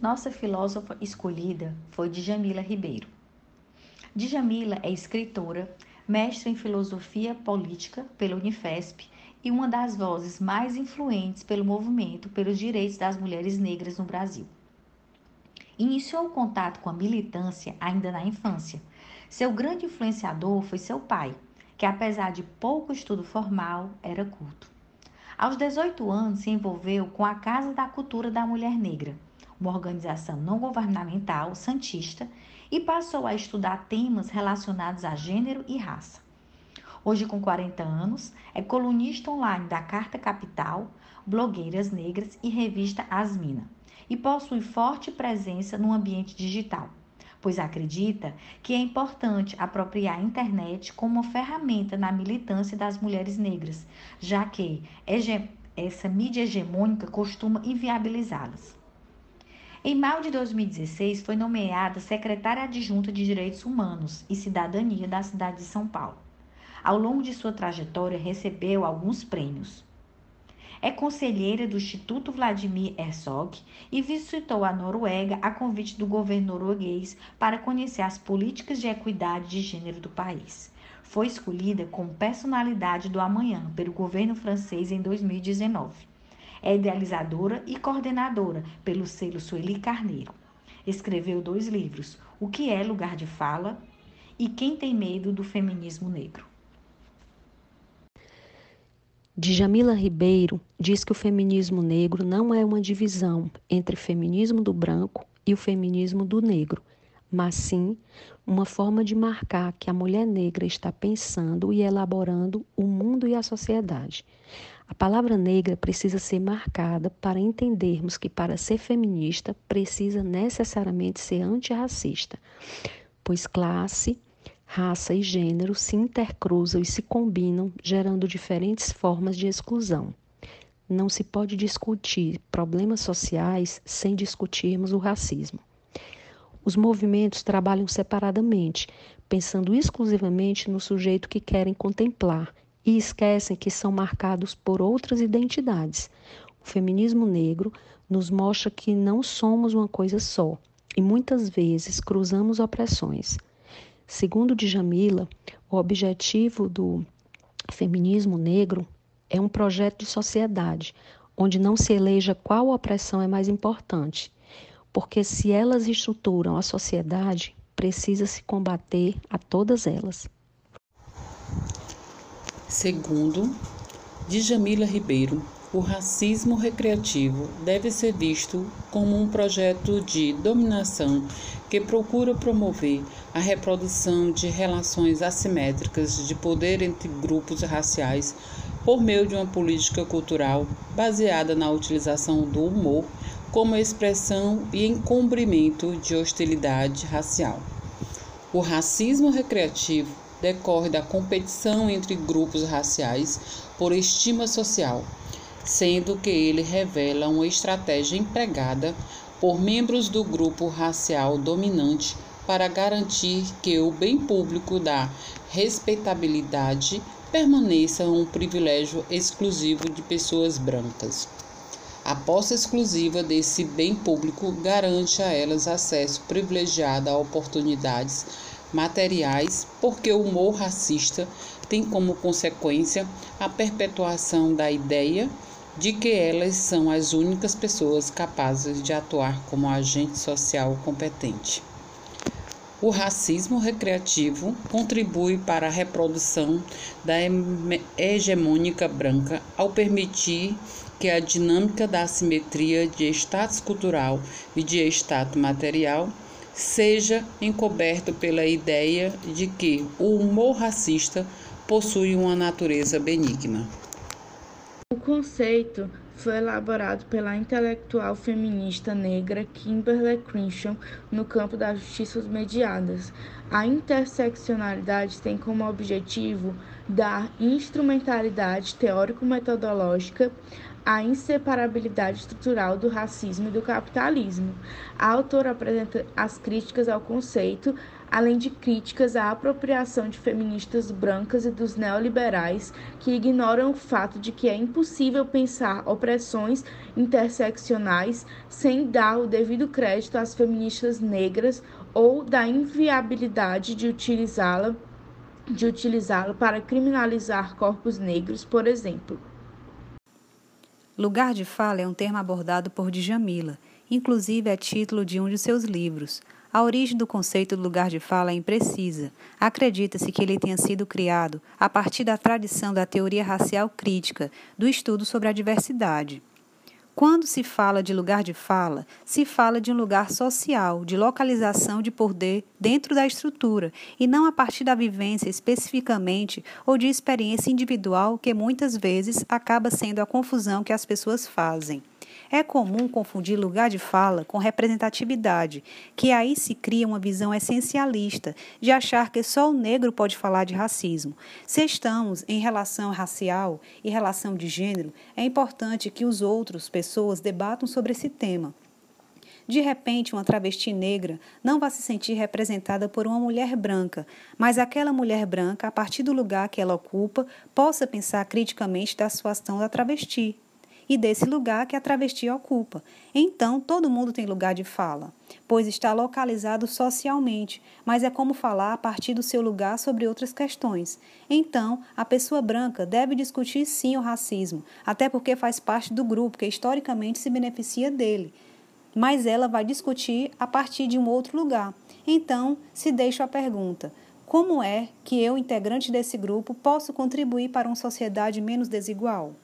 nossa filósofa escolhida foi Djamila Ribeiro. Djamila é escritora, mestre em filosofia política pela Unifesp e uma das vozes mais influentes pelo movimento pelos direitos das mulheres negras no Brasil. Iniciou o contato com a militância ainda na infância. Seu grande influenciador foi seu pai, que apesar de pouco estudo formal, era culto. Aos 18 anos, se envolveu com a Casa da Cultura da Mulher Negra, uma organização não governamental santista, e passou a estudar temas relacionados a gênero e raça. Hoje, com 40 anos, é colunista online da Carta Capital, Blogueiras Negras e revista Asmina, e possui forte presença no ambiente digital, pois acredita que é importante apropriar a internet como uma ferramenta na militância das mulheres negras, já que essa mídia hegemônica costuma inviabilizá-las. Em maio de 2016, foi nomeada secretária adjunta de Direitos Humanos e Cidadania da cidade de São Paulo. Ao longo de sua trajetória, recebeu alguns prêmios. É conselheira do Instituto Vladimir Herzog e visitou a Noruega a convite do governo norueguês para conhecer as políticas de equidade de gênero do país. Foi escolhida como personalidade do amanhã pelo governo francês em 2019. É idealizadora e coordenadora pelo selo Sueli Carneiro. Escreveu dois livros: O que é lugar de fala e Quem tem medo do feminismo negro. Djamila Ribeiro diz que o feminismo negro não é uma divisão entre o feminismo do branco e o feminismo do negro, mas sim uma forma de marcar que a mulher negra está pensando e elaborando o mundo e a sociedade. A palavra negra precisa ser marcada para entendermos que para ser feminista precisa necessariamente ser antirracista, pois classe, raça e gênero se intercruzam e se combinam, gerando diferentes formas de exclusão. Não se pode discutir problemas sociais sem discutirmos o racismo. Os movimentos trabalham separadamente, pensando exclusivamente no sujeito que querem contemplar e esquecem que são marcados por outras identidades. O feminismo negro nos mostra que não somos uma coisa só e muitas vezes cruzamos opressões. Segundo Djamila, o objetivo do feminismo negro é um projeto de sociedade onde não se eleja qual opressão é mais importante, porque se elas estruturam a sociedade, precisa se combater a todas elas. Segundo Djamila Ribeiro, o racismo recreativo deve ser visto como um projeto de dominação que procura promover a reprodução de relações assimétricas de poder entre grupos raciais por meio de uma política cultural baseada na utilização do humor como expressão e encobrimento de hostilidade racial. O racismo recreativo decorre da competição entre grupos raciais por estima social, sendo que ele revela uma estratégia empregada por membros do grupo racial dominante para garantir que o bem público da respeitabilidade permaneça um privilégio exclusivo de pessoas brancas. A posse exclusiva desse bem público garante a elas acesso privilegiado a oportunidades materiais, porque o humor racista tem como consequência a perpetuação da ideia de que elas são as únicas pessoas capazes de atuar como agente social competente. O racismo recreativo contribui para a reprodução da hegemônica branca ao permitir que a dinâmica da assimetria de status cultural e de status material seja encoberto pela ideia de que o humor racista possui uma natureza benigna. O conceito foi elaborado pela intelectual feminista negra Kimberly Crenshaw no campo das justiças mediadas. A interseccionalidade tem como objetivo dar instrumentalidade teórico-metodológica a inseparabilidade estrutural do racismo e do capitalismo. A autora apresenta as críticas ao conceito, além de críticas à apropriação de feministas brancas e dos neoliberais que ignoram o fato de que é impossível pensar opressões interseccionais sem dar o devido crédito às feministas negras ou da inviabilidade de utilizá-la de utilizá-lo para criminalizar corpos negros, por exemplo. Lugar de fala é um termo abordado por Djamila, inclusive é título de um de seus livros. A origem do conceito do lugar de fala é imprecisa. Acredita-se que ele tenha sido criado a partir da tradição da teoria racial crítica, do estudo sobre a diversidade. Quando se fala de lugar de fala, se fala de um lugar social, de localização de poder dentro da estrutura, e não a partir da vivência especificamente ou de experiência individual, que muitas vezes acaba sendo a confusão que as pessoas fazem. É comum confundir lugar de fala com representatividade, que aí se cria uma visão essencialista de achar que só o negro pode falar de racismo. Se estamos em relação racial e relação de gênero, é importante que os outros pessoas debatam sobre esse tema. De repente, uma travesti negra não vai se sentir representada por uma mulher branca, mas aquela mulher branca, a partir do lugar que ela ocupa, possa pensar criticamente da situação da travesti, e desse lugar que a travesti ocupa. Então, todo mundo tem lugar de fala, pois está localizado socialmente, mas é como falar a partir do seu lugar sobre outras questões. Então, a pessoa branca deve discutir sim o racismo, até porque faz parte do grupo que historicamente se beneficia dele. Mas ela vai discutir a partir de um outro lugar. Então, se deixa a pergunta: como é que eu, integrante desse grupo, posso contribuir para uma sociedade menos desigual?